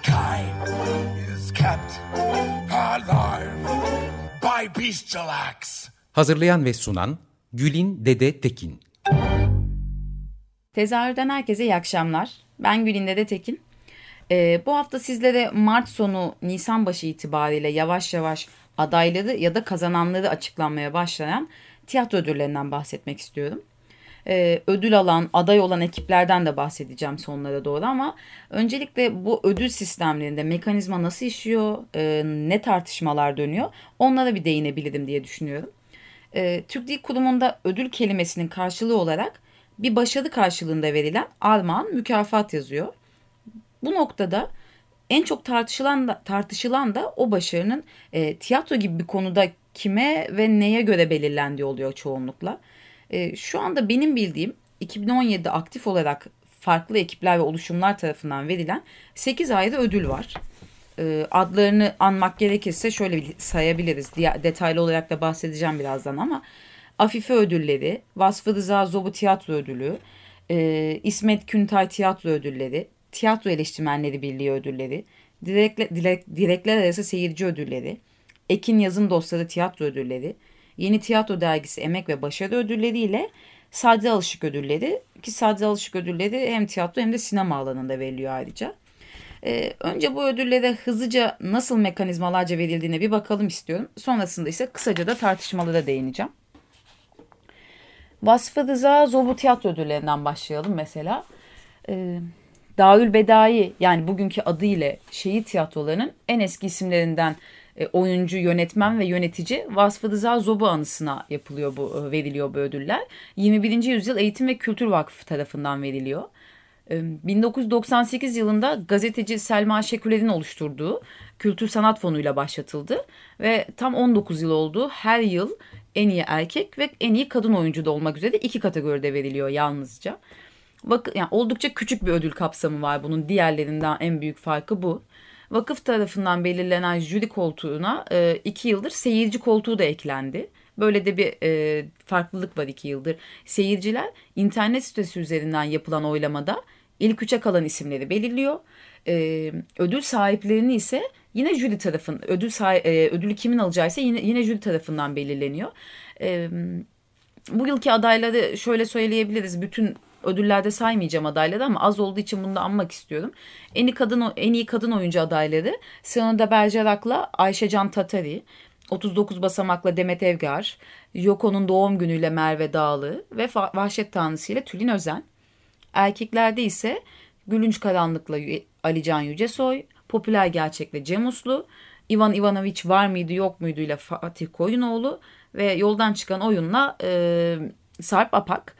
Mankind is kept alive by bestial acts. Hazırlayan ve sunan Gülin Dede Tekin Tezahürden herkese iyi akşamlar. Ben Gülin Dede Tekin. Ee, bu hafta sizlere Mart sonu Nisan başı itibariyle yavaş yavaş adayları ya da kazananları açıklanmaya başlayan tiyatro ödüllerinden bahsetmek istiyorum. Ee, ödül alan, aday olan ekiplerden de bahsedeceğim sonlara doğru ama öncelikle bu ödül sistemlerinde mekanizma nasıl işiyor, e, ne tartışmalar dönüyor onlara bir değinebilirim diye düşünüyorum e, Türk Dil Kurumu'nda ödül kelimesinin karşılığı olarak bir başarı karşılığında verilen armağan mükafat yazıyor. Bu noktada en çok tartışılan da, tartışılan da o başarının e, tiyatro gibi bir konuda kime ve neye göre belirlendiği oluyor çoğunlukla. E, şu anda benim bildiğim 2017'de aktif olarak farklı ekipler ve oluşumlar tarafından verilen 8 ayrı ödül var. E, adlarını anmak gerekirse şöyle sayabiliriz. Diye, detaylı olarak da bahsedeceğim birazdan ama Afife ödülleri, Vasfı Rıza Zobu Tiyatro Ödülü, e, İsmet Küntay Tiyatro Ödülleri, Tiyatro Eleştirmenleri Birliği Ödülleri, Direkle, direk, Direkler Arası Seyirci Ödülleri, Ekin Yazın Dostları Tiyatro Ödülleri, Yeni Tiyatro Dergisi Emek ve Başarı Ödülleri ile Sadri Alışık Ödülleri ki Sadri Alışık Ödülleri hem tiyatro hem de sinema alanında veriliyor ayrıca. Ee, önce bu ödüllere hızlıca nasıl mekanizmalarca verildiğine bir bakalım istiyorum. Sonrasında ise kısaca da tartışmalara değineceğim. Vasfı Rıza Zobu Tiyatro Ödüllerinden başlayalım mesela. Ee, Darül Bedai yani bugünkü adıyla şehit tiyatrolarının en eski isimlerinden e, oyuncu, yönetmen ve yönetici Vasfı Rıza Zobu anısına yapılıyor bu e, veriliyor bu ödüller. 21. Yüzyıl Eğitim ve Kültür Vakfı tarafından veriliyor. 1998 yılında gazeteci Selma Şeküler'in oluşturduğu Kültür Sanat Fonu ile başlatıldı ve tam 19 yıl oldu. Her yıl en iyi erkek ve en iyi kadın oyuncu da olmak üzere iki kategoride veriliyor yalnızca. Bak, yani oldukça küçük bir ödül kapsamı var bunun diğerlerinden en büyük farkı bu. Vakıf tarafından belirlenen jüri koltuğuna e, iki yıldır seyirci koltuğu da eklendi. Böyle de bir e, farklılık var iki yıldır. Seyirciler internet sitesi üzerinden yapılan oylamada ilk üçe kalan isimleri belirliyor. Ee, ödül sahiplerini ise yine jüri tarafın ödül e, ödülü kimin alacağı ise yine yine jüri tarafından belirleniyor. Ee, bu yılki adayları şöyle söyleyebiliriz. Bütün ödüllerde saymayacağım adayları ama az olduğu için bunu da anmak istiyorum. En iyi kadın en iyi kadın oyuncu adayları Senada Bergerak'la Ayşe Can Tatari, 39 basamakla Demet Evgar, Yoko'nun doğum günüyle Merve Dağlı ve Vahşet Tanrısı ile Tülin Özen. Erkeklerde ise Gülünç Karanlık'la Alican Yücesoy, Popüler Gerçek'le Cem Uslu, Ivan Ivanoviç var mıydı yok muydu ile Fatih Koyunoğlu ve yoldan çıkan oyunla e, Sarp Apak.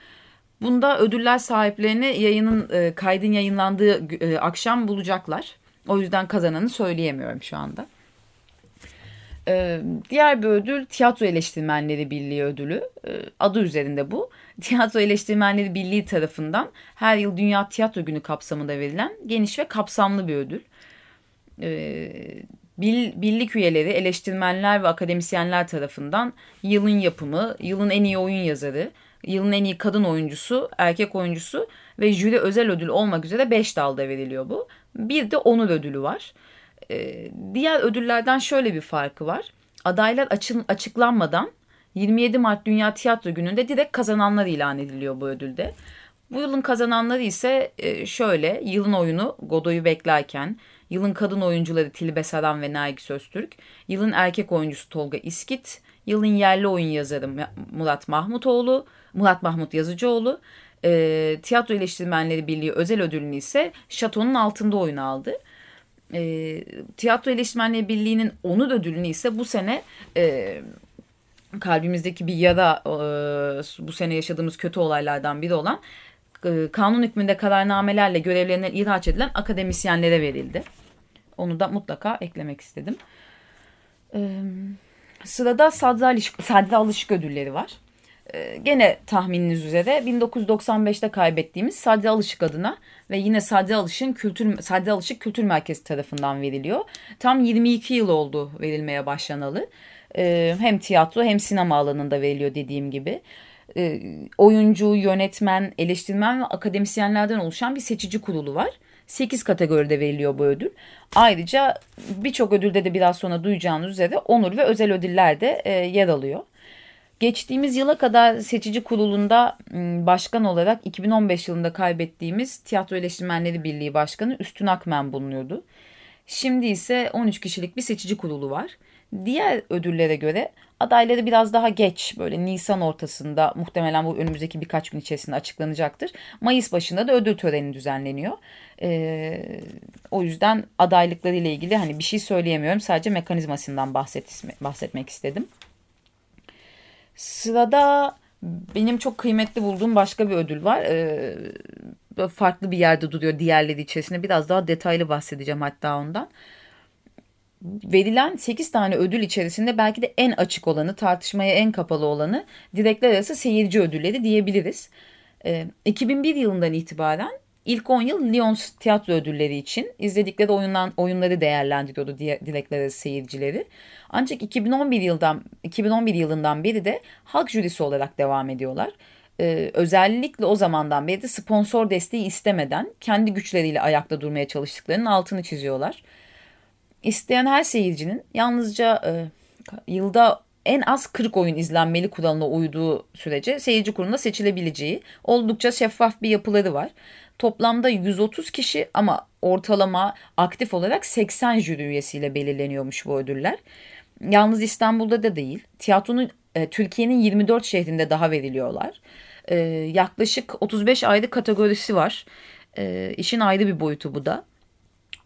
Bunda ödüller sahiplerini yayının e, kaydın yayınlandığı e, akşam bulacaklar. O yüzden kazananı söyleyemiyorum şu anda. Ee, diğer bir ödül Tiyatro Eleştirmenleri Birliği ödülü. Ee, adı üzerinde bu. Tiyatro Eleştirmenleri Birliği tarafından her yıl Dünya Tiyatro Günü kapsamında verilen geniş ve kapsamlı bir ödül. Ee, birlik üyeleri, eleştirmenler ve akademisyenler tarafından yılın yapımı, yılın en iyi oyun yazarı, yılın en iyi kadın oyuncusu, erkek oyuncusu ve jüri özel ödül olmak üzere 5 dalda veriliyor bu. Bir de onur ödülü var. Ee, diğer ödüllerden şöyle bir farkı var. Adaylar açın, açıklanmadan 27 Mart Dünya Tiyatro Günü'nde direkt kazananlar ilan ediliyor bu ödülde. Bu yılın kazananları ise e, şöyle yılın oyunu Godoy'u beklerken, yılın kadın oyuncuları Tilbe Saran ve Nergis Öztürk, yılın erkek oyuncusu Tolga İskit, yılın yerli oyun yazarı Murat Mahmutoğlu, Murat Mahmut Yazıcıoğlu, e, Tiyatro Eleştirmenleri Birliği özel ödülünü ise Şato'nun altında oyun aldı. E, Tiyatro Eleştirmenleri Birliği'nin onur ödülünü ise bu sene e, kalbimizdeki bir yara e, bu sene yaşadığımız kötü olaylardan biri olan e, kanun hükmünde kararnamelerle görevlerinden ihraç edilen akademisyenlere verildi. Onu da mutlaka eklemek istedim. Ee, sırada Sadri, Alışık, Sadri Alışık ödülleri var. Ee, gene tahmininiz üzere 1995'te kaybettiğimiz Sadri Alışık adına ve yine Sadri Alışık'ın Kültür Sadri Alışık Kültür Merkezi tarafından veriliyor. Tam 22 yıl oldu verilmeye başlanalı. Ee, hem tiyatro hem sinema alanında veriliyor dediğim gibi. Ee, oyuncu, yönetmen, eleştirmen ve akademisyenlerden oluşan bir seçici kurulu var. 8 kategoride veriliyor bu ödül. Ayrıca birçok ödülde de biraz sonra duyacağınız üzere onur ve özel ödüller de e, yer alıyor. Geçtiğimiz yıla kadar seçici kurulunda başkan olarak 2015 yılında kaybettiğimiz Tiyatro Eleştirmenleri Birliği Başkanı Üstün Akmen bulunuyordu. Şimdi ise 13 kişilik bir seçici kurulu var. Diğer ödüllere göre adayları biraz daha geç böyle Nisan ortasında muhtemelen bu önümüzdeki birkaç gün içerisinde açıklanacaktır. Mayıs başında da ödül töreni düzenleniyor. Ee, o yüzden adaylıkları ile ilgili hani bir şey söyleyemiyorum. Sadece mekanizmasından bahset, bahsetmek istedim. Sırada benim çok kıymetli bulduğum başka bir ödül var. Ee, farklı bir yerde duruyor diğerleri içerisinde. Biraz daha detaylı bahsedeceğim hatta ondan. Verilen 8 tane ödül içerisinde belki de en açık olanı, tartışmaya en kapalı olanı direkler arası seyirci ödülleri diyebiliriz. Ee, 2001 yılından itibaren İlk 10 yıl Lyons tiyatro ödülleri için izledikleri oyundan, oyunları değerlendiriyordu dilekler arası seyircileri. Ancak 2011 yıldan 2011 yılından beri de halk jürisi olarak devam ediyorlar. Ee, özellikle o zamandan beri de sponsor desteği istemeden kendi güçleriyle ayakta durmaya çalıştıklarının altını çiziyorlar. İsteyen her seyircinin yalnızca e, yılda en az 40 oyun izlenmeli kuralına uyduğu sürece seyirci kuruluna seçilebileceği oldukça şeffaf bir yapıları var. Toplamda 130 kişi ama ortalama aktif olarak 80 jüri üyesiyle belirleniyormuş bu ödüller. Yalnız İstanbul'da da değil. Tiyatronun e, Türkiye'nin 24 şehrinde daha veriliyorlar. E, yaklaşık 35 ayrı kategorisi var. E, işin ayrı bir boyutu bu da.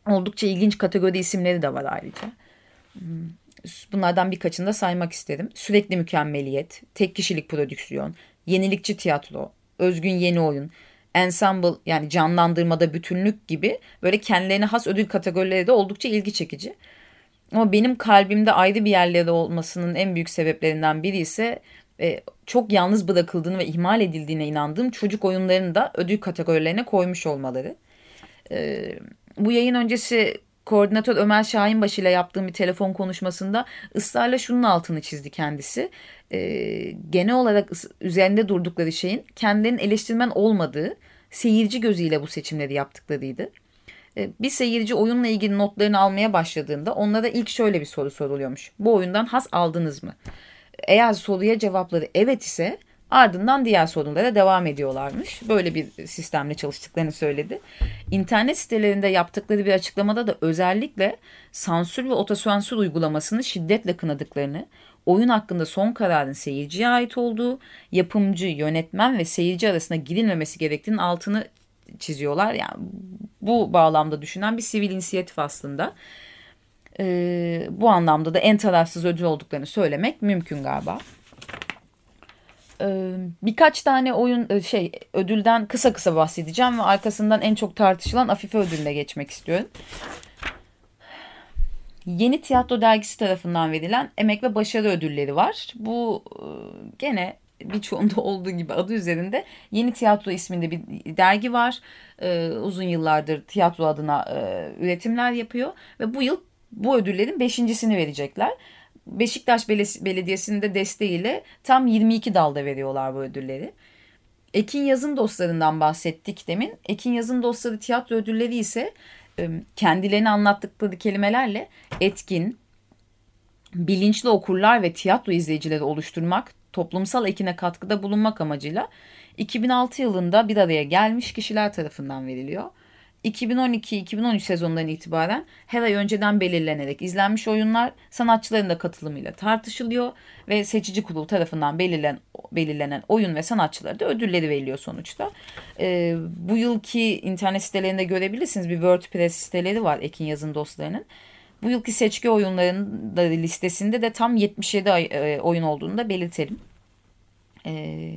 Oldukça ilginç kategori isimleri de var ayrıca. Hmm, bunlardan birkaçını da saymak isterim. Sürekli mükemmeliyet, tek kişilik prodüksiyon, yenilikçi tiyatro, özgün yeni oyun, ensemble yani canlandırmada bütünlük gibi böyle kendilerine has ödül kategorileri de oldukça ilgi çekici. Ama benim kalbimde ayrı bir yerleri olmasının en büyük sebeplerinden biri ise e, çok yalnız bırakıldığını ve ihmal edildiğine inandığım çocuk oyunlarını da ödül kategorilerine koymuş olmaları. E, bu yayın öncesi koordinatör Ömer Şahinbaşı ile yaptığım bir telefon konuşmasında ısrarla şunun altını çizdi kendisi. E, genel olarak üzerinde durdukları şeyin kendilerinin eleştirmen olmadığı seyirci gözüyle bu seçimleri yaptıklarıydı. E, bir seyirci oyunla ilgili notlarını almaya başladığında onlara ilk şöyle bir soru soruluyormuş. Bu oyundan has aldınız mı? Eğer soruya cevapları evet ise Ardından diğer sorunlara devam ediyorlarmış. Böyle bir sistemle çalıştıklarını söyledi. İnternet sitelerinde yaptıkları bir açıklamada da özellikle sansür ve otosansür uygulamasını şiddetle kınadıklarını, oyun hakkında son kararın seyirciye ait olduğu, yapımcı, yönetmen ve seyirci arasında girilmemesi gerektiğinin altını çiziyorlar. Yani bu bağlamda düşünen bir sivil inisiyatif aslında. Ee, bu anlamda da en tarafsız ödül olduklarını söylemek mümkün galiba. Ee, birkaç tane oyun e, şey ödülden kısa kısa bahsedeceğim ve arkasından en çok tartışılan Afife ödülüne geçmek istiyorum. Yeni Tiyatro Dergisi tarafından verilen emek ve başarı ödülleri var. Bu e, gene birçoğunda olduğu gibi adı üzerinde Yeni Tiyatro isminde bir dergi var. Ee, uzun yıllardır tiyatro adına e, üretimler yapıyor ve bu yıl bu ödüllerin beşincisini verecekler. Beşiktaş Belediyesi'nin de desteğiyle tam 22 dalda veriyorlar bu ödülleri. Ekin Yazın dostlarından bahsettik demin. Ekin Yazın dostları tiyatro ödülleri ise kendilerini anlattıkları kelimelerle etkin, bilinçli okurlar ve tiyatro izleyicileri oluşturmak, toplumsal ekine katkıda bulunmak amacıyla 2006 yılında bir araya gelmiş kişiler tarafından veriliyor. 2012-2013 sezonundan itibaren her ay önceden belirlenerek izlenmiş oyunlar sanatçıların da katılımıyla tartışılıyor ve seçici kurul tarafından belirlen, belirlenen oyun ve sanatçılara da ödülleri veriliyor sonuçta. Ee, bu yılki internet sitelerinde görebilirsiniz bir WordPress siteleri var Ekin Yazın dostlarının. Bu yılki seçki oyunların da listesinde de tam 77 ay, e, oyun olduğunu da belirtelim. Ee,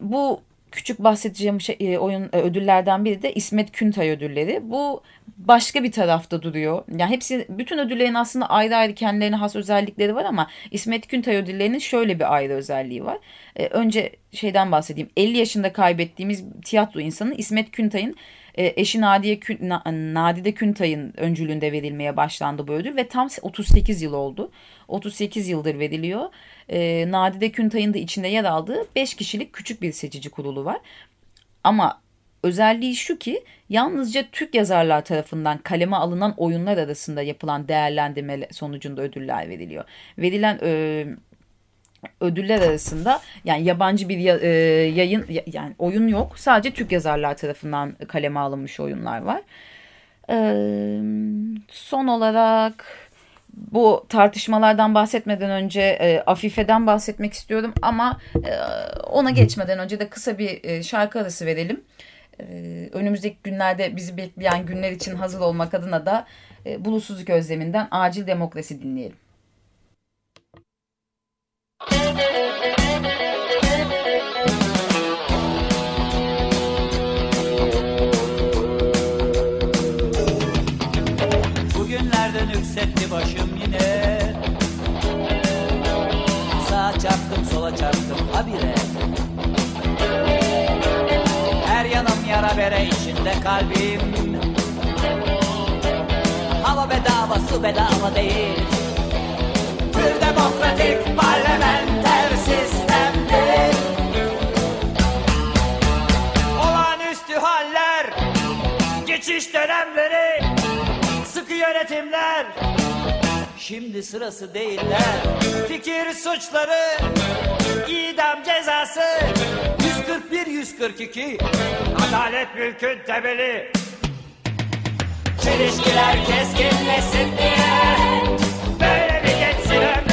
bu küçük bahsedeceğim şey, e, oyun e, ödüllerden biri de İsmet Küntay ödülleri. Bu başka bir tarafta duruyor. Yani hepsi bütün ödüllerin aslında ayrı ayrı kendilerine has özellikleri var ama İsmet Küntay ödüllerinin şöyle bir ayrı özelliği var. E, önce şeyden bahsedeyim. 50 yaşında kaybettiğimiz tiyatro insanı İsmet Küntay'ın eşi Nadide, Kün, Nadide Küntay'ın öncülüğünde verilmeye başlandı bu ödül ve tam 38 yıl oldu. 38 yıldır veriliyor e, Nadide Küntay'ın da içinde yer aldığı 5 kişilik küçük bir seçici kurulu var. Ama özelliği şu ki yalnızca Türk yazarlar tarafından kaleme alınan oyunlar arasında yapılan değerlendirme sonucunda ödüller veriliyor. Verilen e, ödüller arasında yani yabancı bir ya, e, yayın yani oyun yok. Sadece Türk yazarlar tarafından kaleme alınmış oyunlar var. E, son olarak bu tartışmalardan bahsetmeden önce e, Afife'den bahsetmek istiyorum ama e, ona geçmeden önce de kısa bir e, şarkı arası verelim. E, önümüzdeki günlerde bizi bekleyen günler için hazır olmak adına da e, bulutsuzluk özleminden acil demokrasi dinleyelim. Yükseltti başım yine. Sağa çarptım sola çarptım habire. Her yanım yara bere içinde kalbim. Hava bedava su bedava değil. Bir demokratik parlamenter sistemde. Olağanüstü haller Geçiş dönemleri Sıkı yönetimler. Şimdi sırası değiller. Fikir suçları idam cezası. 141 142 Adalet mülkün temeli. Çelişkiler keskinleşsin diye Böyle bir geçsin ömrüm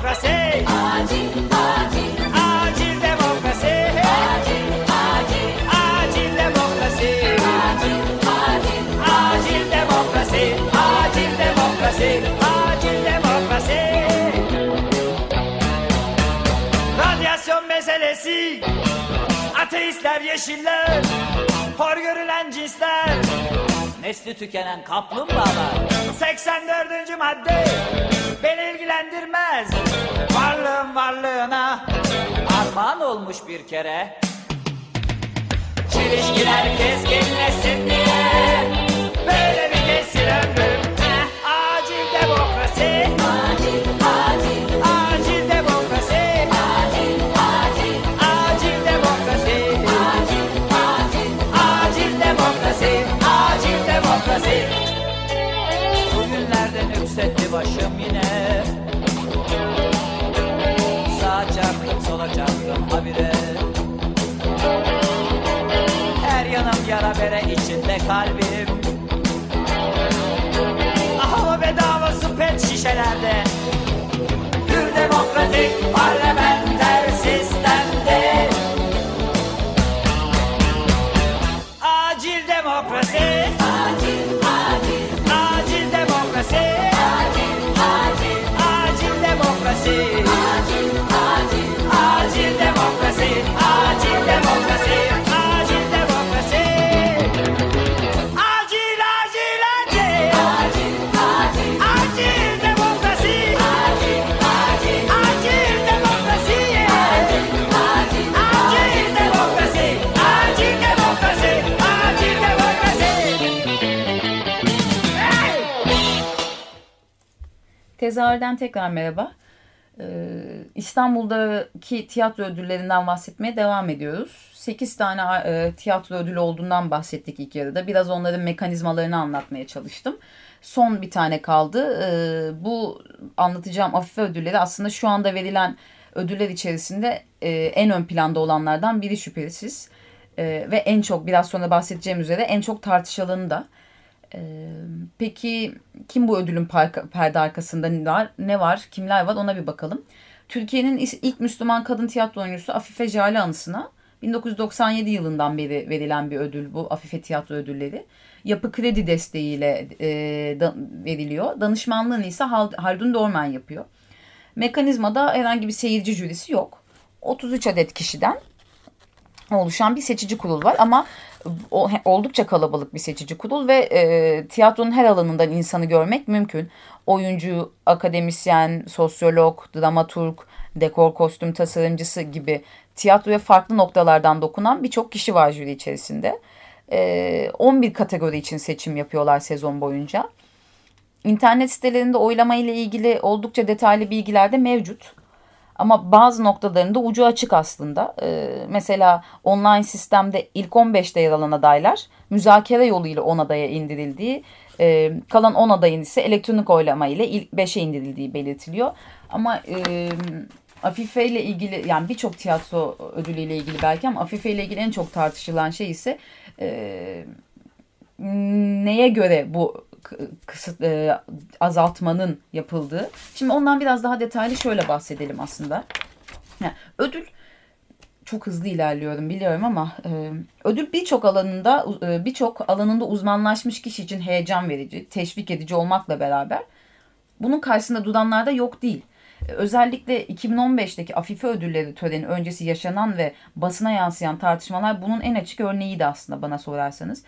demokrasi Acil acil. Acil demokrasi Acil acil. Acil demokrasi Acil acil. Acil demokrasi Acil demokrasi Acil demokrasi Radyasyon meselesi. Ateistler, yeşiller Hor görülen cinsler Nesli tükenen kaplumbağalar. 84. madde. Beni ilgilendirmez. Varlığım varlığına Armağan olmuş bir kere. Çelişkiler keskinleşsin diye. Böyle bir geçsin ömrüm Acil demokrasi demokrasi Bugünlerden yükseltti başım yine. Sağa çarptım sola çarptım habire. Her yanım yara bere içinde kalbim. Hava bedavası pet şişelerde. Hür demokratik parlamenter sistemde. Acil demokrasi Tezahürden tekrar merhaba. Ee, İstanbul'daki tiyatro ödüllerinden bahsetmeye devam ediyoruz. 8 tane e, tiyatro ödülü olduğundan bahsettik ilk yarıda. Biraz onların mekanizmalarını anlatmaya çalıştım. Son bir tane kaldı. Ee, bu anlatacağım Afife ödülleri aslında şu anda verilen ödüller içerisinde e, en ön planda olanlardan biri şüphesiz. E, ve en çok biraz sonra bahsedeceğim üzere en çok tartışılanı da. Peki kim bu ödülün perde arkasında ne var, kimler var ona bir bakalım. Türkiye'nin ilk Müslüman kadın tiyatro oyuncusu Afife Jale anısına 1997 yılından beri verilen bir ödül bu Afife Tiyatro Ödülleri. Yapı kredi desteğiyle e, da, veriliyor. Danışmanlığını ise Haldun Dorman yapıyor. Mekanizmada herhangi bir seyirci jürisi yok. 33 adet kişiden oluşan bir seçici kurul var ama oldukça kalabalık bir seçici kurul ve e, tiyatronun her alanından insanı görmek mümkün. Oyuncu, akademisyen, sosyolog, dramaturg, dekor kostüm tasarımcısı gibi tiyatroya farklı noktalardan dokunan birçok kişi var jüri içerisinde. E, 11 kategori için seçim yapıyorlar sezon boyunca. İnternet sitelerinde oylama ile ilgili oldukça detaylı bilgiler de mevcut. Ama bazı noktalarında ucu açık aslında. Ee, mesela online sistemde ilk 15'te yer alan adaylar müzakere yoluyla 10 adaya indirildiği, e, kalan 10 adayın ise elektronik oylama ile ilk 5'e indirildiği belirtiliyor. Ama e, Afife ile ilgili yani birçok tiyatro ödülüyle ilgili belki ama Afife ile ilgili en çok tartışılan şey ise e, neye göre bu kısıt, e, azaltmanın yapıldığı. Şimdi ondan biraz daha detaylı şöyle bahsedelim aslında. Yani ödül çok hızlı ilerliyorum biliyorum ama e, ödül birçok alanında e, birçok alanında uzmanlaşmış kişi için heyecan verici, teşvik edici olmakla beraber bunun karşısında duranlar da yok değil. E, özellikle 2015'teki Afife ödülleri töreni öncesi yaşanan ve basına yansıyan tartışmalar bunun en açık örneğiydi aslında bana sorarsanız.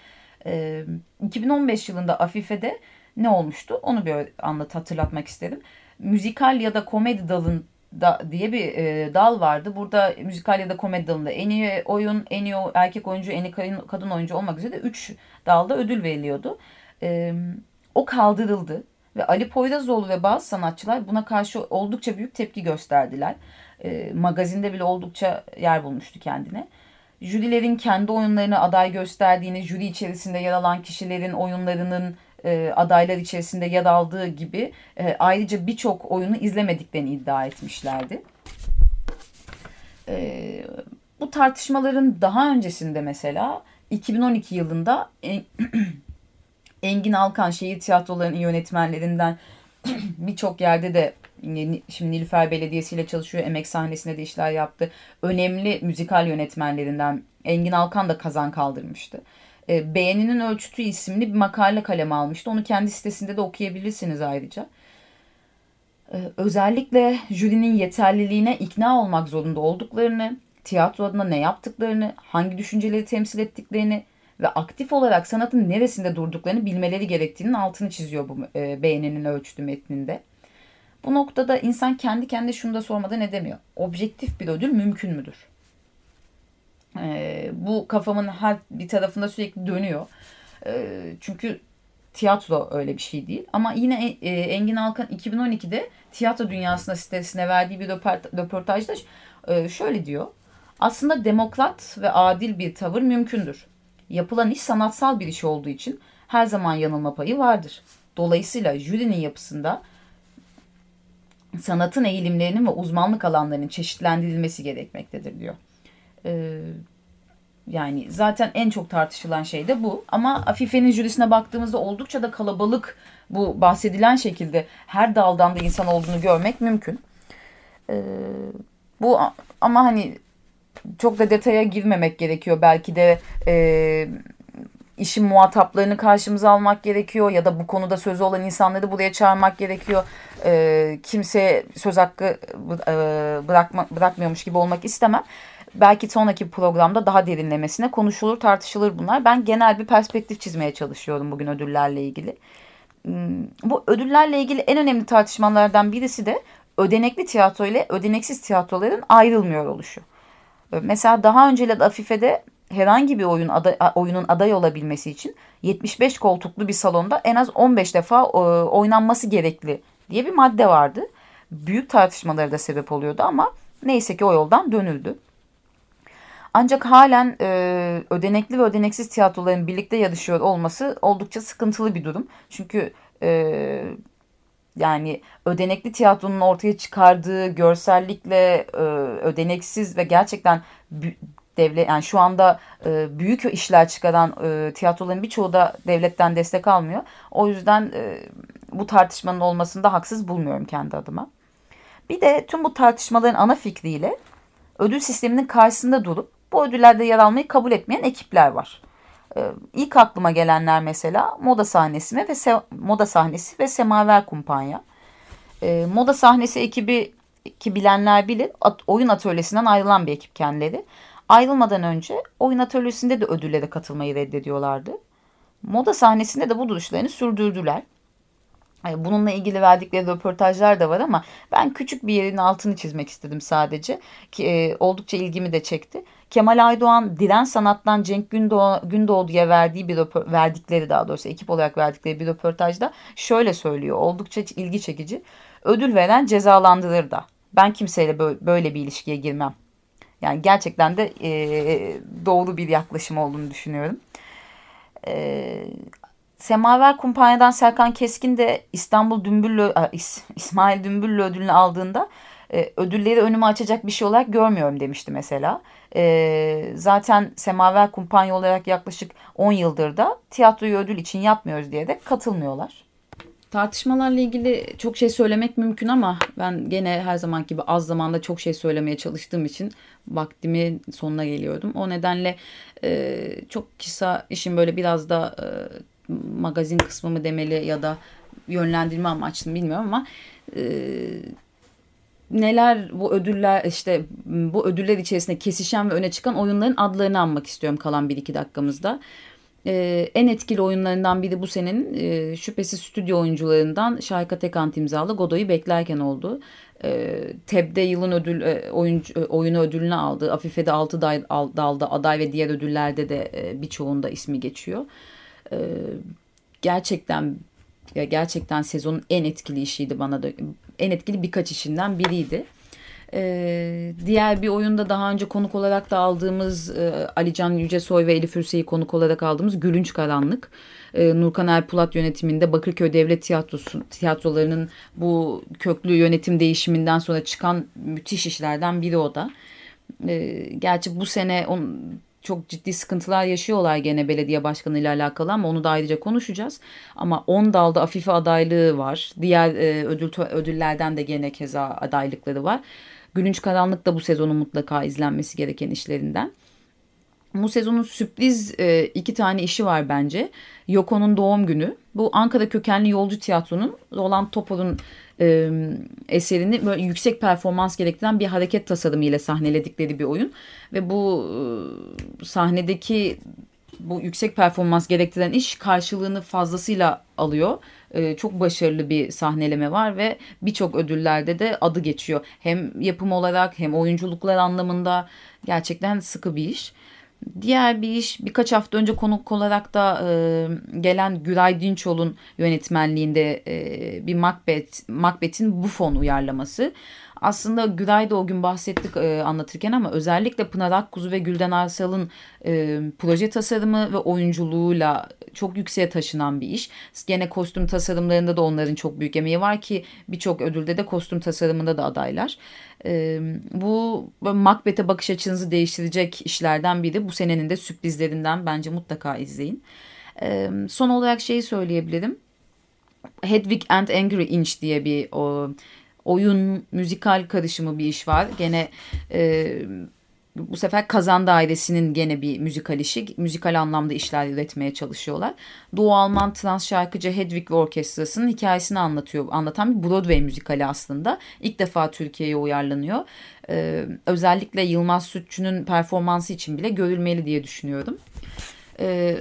2015 yılında Afife'de ne olmuştu? Onu bir anlat hatırlatmak istedim. Müzikal ya da komedi dalın da, diye bir e, dal vardı. Burada müzikal ya da komedi dalında en iyi oyun, en iyi erkek oyuncu, en iyi kadın oyuncu olmak üzere 3 dalda ödül veriliyordu. E, o kaldırıldı ve Ali Poyrazoğlu ve bazı sanatçılar buna karşı oldukça büyük tepki gösterdiler. E, magazinde bile oldukça yer bulmuştu kendine jürilerin kendi oyunlarını aday gösterdiğini, jüri içerisinde yer alan kişilerin oyunlarının e, adaylar içerisinde yer aldığı gibi e, ayrıca birçok oyunu izlemediklerini iddia etmişlerdi. E, bu tartışmaların daha öncesinde mesela 2012 yılında en, Engin Alkan şehir tiyatrolarının yönetmenlerinden birçok yerde de şimdi Nilüfer Belediyesi ile çalışıyor. Emek sahnesinde de işler yaptı. Önemli müzikal yönetmenlerinden Engin Alkan da kazan kaldırmıştı. E, Beğeninin Ölçütü isimli bir makale kaleme almıştı. Onu kendi sitesinde de okuyabilirsiniz ayrıca. E, özellikle jürinin yeterliliğine ikna olmak zorunda olduklarını, tiyatro adına ne yaptıklarını, hangi düşünceleri temsil ettiklerini ve aktif olarak sanatın neresinde durduklarını bilmeleri gerektiğinin altını çiziyor bu e, beğeninin ölçütü metninde. Bu noktada insan kendi kendine şunu da sormadan edemiyor. Objektif bir ödül mümkün müdür? Ee, bu kafamın her bir tarafında sürekli dönüyor. Ee, çünkü tiyatro öyle bir şey değil. Ama yine e, Engin Alkan 2012'de tiyatro dünyasına sitesine verdiği bir röportajda e, şöyle diyor. Aslında demokrat ve adil bir tavır mümkündür. Yapılan iş sanatsal bir iş olduğu için her zaman yanılma payı vardır. Dolayısıyla jürinin yapısında sanatın eğilimlerinin ve uzmanlık alanlarının çeşitlendirilmesi gerekmektedir diyor. Ee, yani zaten en çok tartışılan şey de bu. Ama Afife'nin jürisine baktığımızda oldukça da kalabalık bu bahsedilen şekilde her daldan da insan olduğunu görmek mümkün. Ee, bu ama hani çok da detaya girmemek gerekiyor. Belki de e, işin muhataplarını karşımıza almak gerekiyor ya da bu konuda sözü olan insanları buraya çağırmak gerekiyor. E, kimseye söz hakkı e, bırakma, bırakmıyormuş gibi olmak istemem. Belki sonraki programda daha derinlemesine konuşulur, tartışılır bunlar. Ben genel bir perspektif çizmeye çalışıyorum bugün ödüllerle ilgili. Hmm, bu ödüllerle ilgili en önemli tartışmalardan birisi de ödenekli tiyatro ile ödeneksiz tiyatroların ayrılmıyor oluşu. Mesela daha önceleri Afife'de herhangi bir oyun aday, oyunun aday olabilmesi için 75 koltuklu bir salonda en az 15 defa e, oynanması gerekli diye bir madde vardı. Büyük tartışmaları da sebep oluyordu ama neyse ki o yoldan dönüldü. Ancak halen e, ödenekli ve ödeneksiz tiyatroların birlikte yarışıyor olması oldukça sıkıntılı bir durum. Çünkü e, yani ödenekli tiyatronun ortaya çıkardığı görsellikle e, ödeneksiz ve gerçekten devlet yani şu anda e, büyük işler çıkaran e, tiyatroların birçoğu da devletten destek almıyor. O yüzden e, bu tartışmanın olmasını da haksız bulmuyorum kendi adıma. Bir de tüm bu tartışmaların ana fikriyle ödül sisteminin karşısında durup bu ödüllerde yer almayı kabul etmeyen ekipler var. Ee, ilk aklıma gelenler mesela moda sahnesi ve Se moda sahnesi ve Semaver Kumpanya. Ee, moda sahnesi ekibi ki bilenler bilir at oyun atölyesinden ayrılan bir ekip kendileri. Ayrılmadan önce oyun atölyesinde de ödüllere katılmayı reddediyorlardı. Moda sahnesinde de bu duruşlarını sürdürdüler. Bununla ilgili verdikleri röportajlar da var ama ben küçük bir yerin altını çizmek istedim sadece. Ki e, oldukça ilgimi de çekti. Kemal Aydoğan Diren Sanat'tan Cenk Gündoğ Gündoğdu'ya verdiği bir verdikleri daha doğrusu ekip olarak verdikleri bir röportajda şöyle söylüyor. Oldukça ilgi çekici. Ödül veren cezalandırır da. Ben kimseyle böyle bir ilişkiye girmem. Yani gerçekten de e, doğru bir yaklaşım olduğunu düşünüyorum. E, Semaver Kumpanya'dan Serkan Keskin de İstanbul Dümbüllü, İsmail Dümbüllü ödülünü aldığında e, ödülleri önüme açacak bir şey olarak görmüyorum demişti mesela. E, zaten Semaver Kumpanya olarak yaklaşık 10 yıldır da tiyatroyu ödül için yapmıyoruz diye de katılmıyorlar. Tartışmalarla ilgili çok şey söylemek mümkün ama ben gene her zaman gibi az zamanda çok şey söylemeye çalıştığım için vaktimin sonuna geliyordum. O nedenle e, çok kısa işin böyle biraz da e, magazin kısmı mı demeli ya da yönlendirme amaçlı bilmiyorum ama e, neler bu ödüller işte bu ödüller içerisinde kesişen ve öne çıkan oyunların adlarını anmak istiyorum kalan bir iki dakikamızda. Ee, en etkili oyunlarından biri bu senenin e, şüphesiz stüdyo oyuncularından Şahika Tekant imzalı Godoy'u beklerken oldu. Ee, TEB'de yılın ödül e, oyuncu, e, oyunu ödülünü aldı. Afife'de 6 dalda aday ve diğer ödüllerde de e, birçoğunda ismi geçiyor. Ee, gerçekten ya gerçekten sezonun en etkili işiydi bana da en etkili birkaç işinden biriydi. Ee, diğer bir oyunda daha önce konuk olarak da aldığımız e, Alican Yücesoy ve Elif Ürse'yi konuk olarak aldığımız Gülünç Karanlık. E, Nurkan Erpulat yönetiminde Bakırköy Devlet Tiyatrosu tiyatrolarının bu köklü yönetim değişiminden sonra çıkan müthiş işlerden biri o da. E, gerçi bu sene on, çok ciddi sıkıntılar yaşıyorlar gene belediye başkanı ile alakalı ama onu da ayrıca konuşacağız. Ama 10 dalda Afife adaylığı var. Diğer e, ödül ödüllerden de gene keza adaylıkları var. Gülünç Karanlık da bu sezonun mutlaka izlenmesi gereken işlerinden. Bu sezonun sürpriz e, iki tane işi var bence. Yoko'nun doğum günü. Bu Ankara kökenli yolcu tiyatronun Roland Topor'un e, eserini böyle yüksek performans gerektiren bir hareket tasarımı ile sahneledikleri bir oyun. Ve bu e, sahnedeki bu yüksek performans gerektiren iş karşılığını fazlasıyla alıyor. Ee, çok başarılı bir sahneleme var ve birçok ödüllerde de adı geçiyor. Hem yapım olarak hem oyunculuklar anlamında gerçekten sıkı bir iş. Diğer bir iş birkaç hafta önce konuk olarak da e, gelen Güray Dinçol'un yönetmenliğinde e, bir Macbeth, Macbeth'in Buffon uyarlaması. Aslında Güray da o gün bahsettik e, anlatırken ama özellikle Pınar Akkuzu ve Gülden Arsal'ın e, proje tasarımı ve oyunculuğuyla çok yükseğe taşınan bir iş. Gene kostüm tasarımlarında da onların çok büyük emeği var ki birçok ödülde de kostüm tasarımında da adaylar. E, bu Macbeth'e bakış açınızı değiştirecek işlerden biri. Bu senenin de sürprizlerinden bence mutlaka izleyin. E, son olarak şeyi söyleyebilirim. Hedwig and Angry Inch diye bir o oyun, müzikal karışımı bir iş var. Gene e, bu sefer Kazan Dairesi'nin gene bir müzikal işi. Müzikal anlamda işler üretmeye çalışıyorlar. Doğu Alman trans şarkıcı Hedwig ve Orkestrası'nın hikayesini anlatıyor. Anlatan bir Broadway müzikali aslında. İlk defa Türkiye'ye uyarlanıyor. Ee, özellikle Yılmaz Sütçü'nün performansı için bile görülmeli diye düşünüyorum. Ee,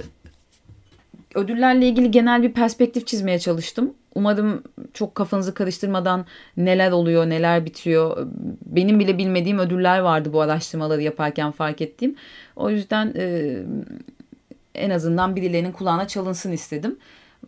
ödüllerle ilgili genel bir perspektif çizmeye çalıştım. Umarım çok kafanızı karıştırmadan neler oluyor, neler bitiyor. Benim bile bilmediğim ödüller vardı bu araştırmaları yaparken fark ettiğim. O yüzden e, en azından birilerinin kulağına çalınsın istedim.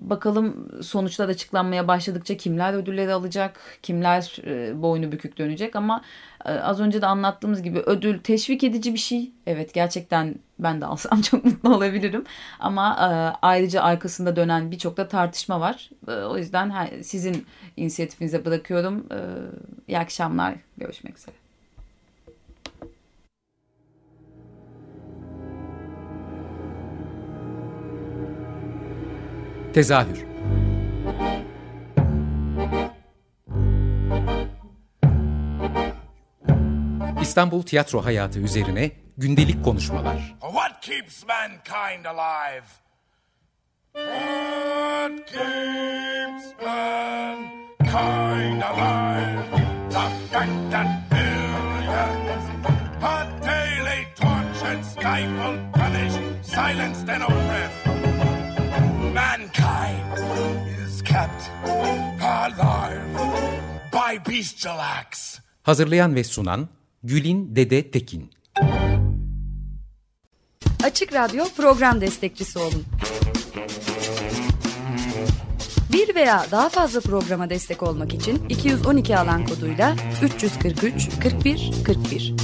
Bakalım sonuçlar açıklanmaya başladıkça kimler ödülleri alacak, kimler e, boynu bükük dönecek ama e, az önce de anlattığımız gibi ödül teşvik edici bir şey. Evet gerçekten ben de alsam çok mutlu olabilirim ama e, ayrıca arkasında dönen birçok da tartışma var. O yüzden sizin inisiyatifinize bırakıyorum. E, iyi akşamlar, görüşmek üzere. Tezahür İstanbul tiyatro hayatı üzerine gündelik konuşmalar. What keeps mankind alive? What keeps mankind alive? The that billions are daily tortured, stifled, punished, silenced, and oppressed. Mankind is kept alive by bestial acts. Hazırlayan ve sunan Gülin Dede Tekin. Açık Radyo program destekçisi olun. Bir veya daha fazla programa destek olmak için 212 alan koduyla 343 41 41.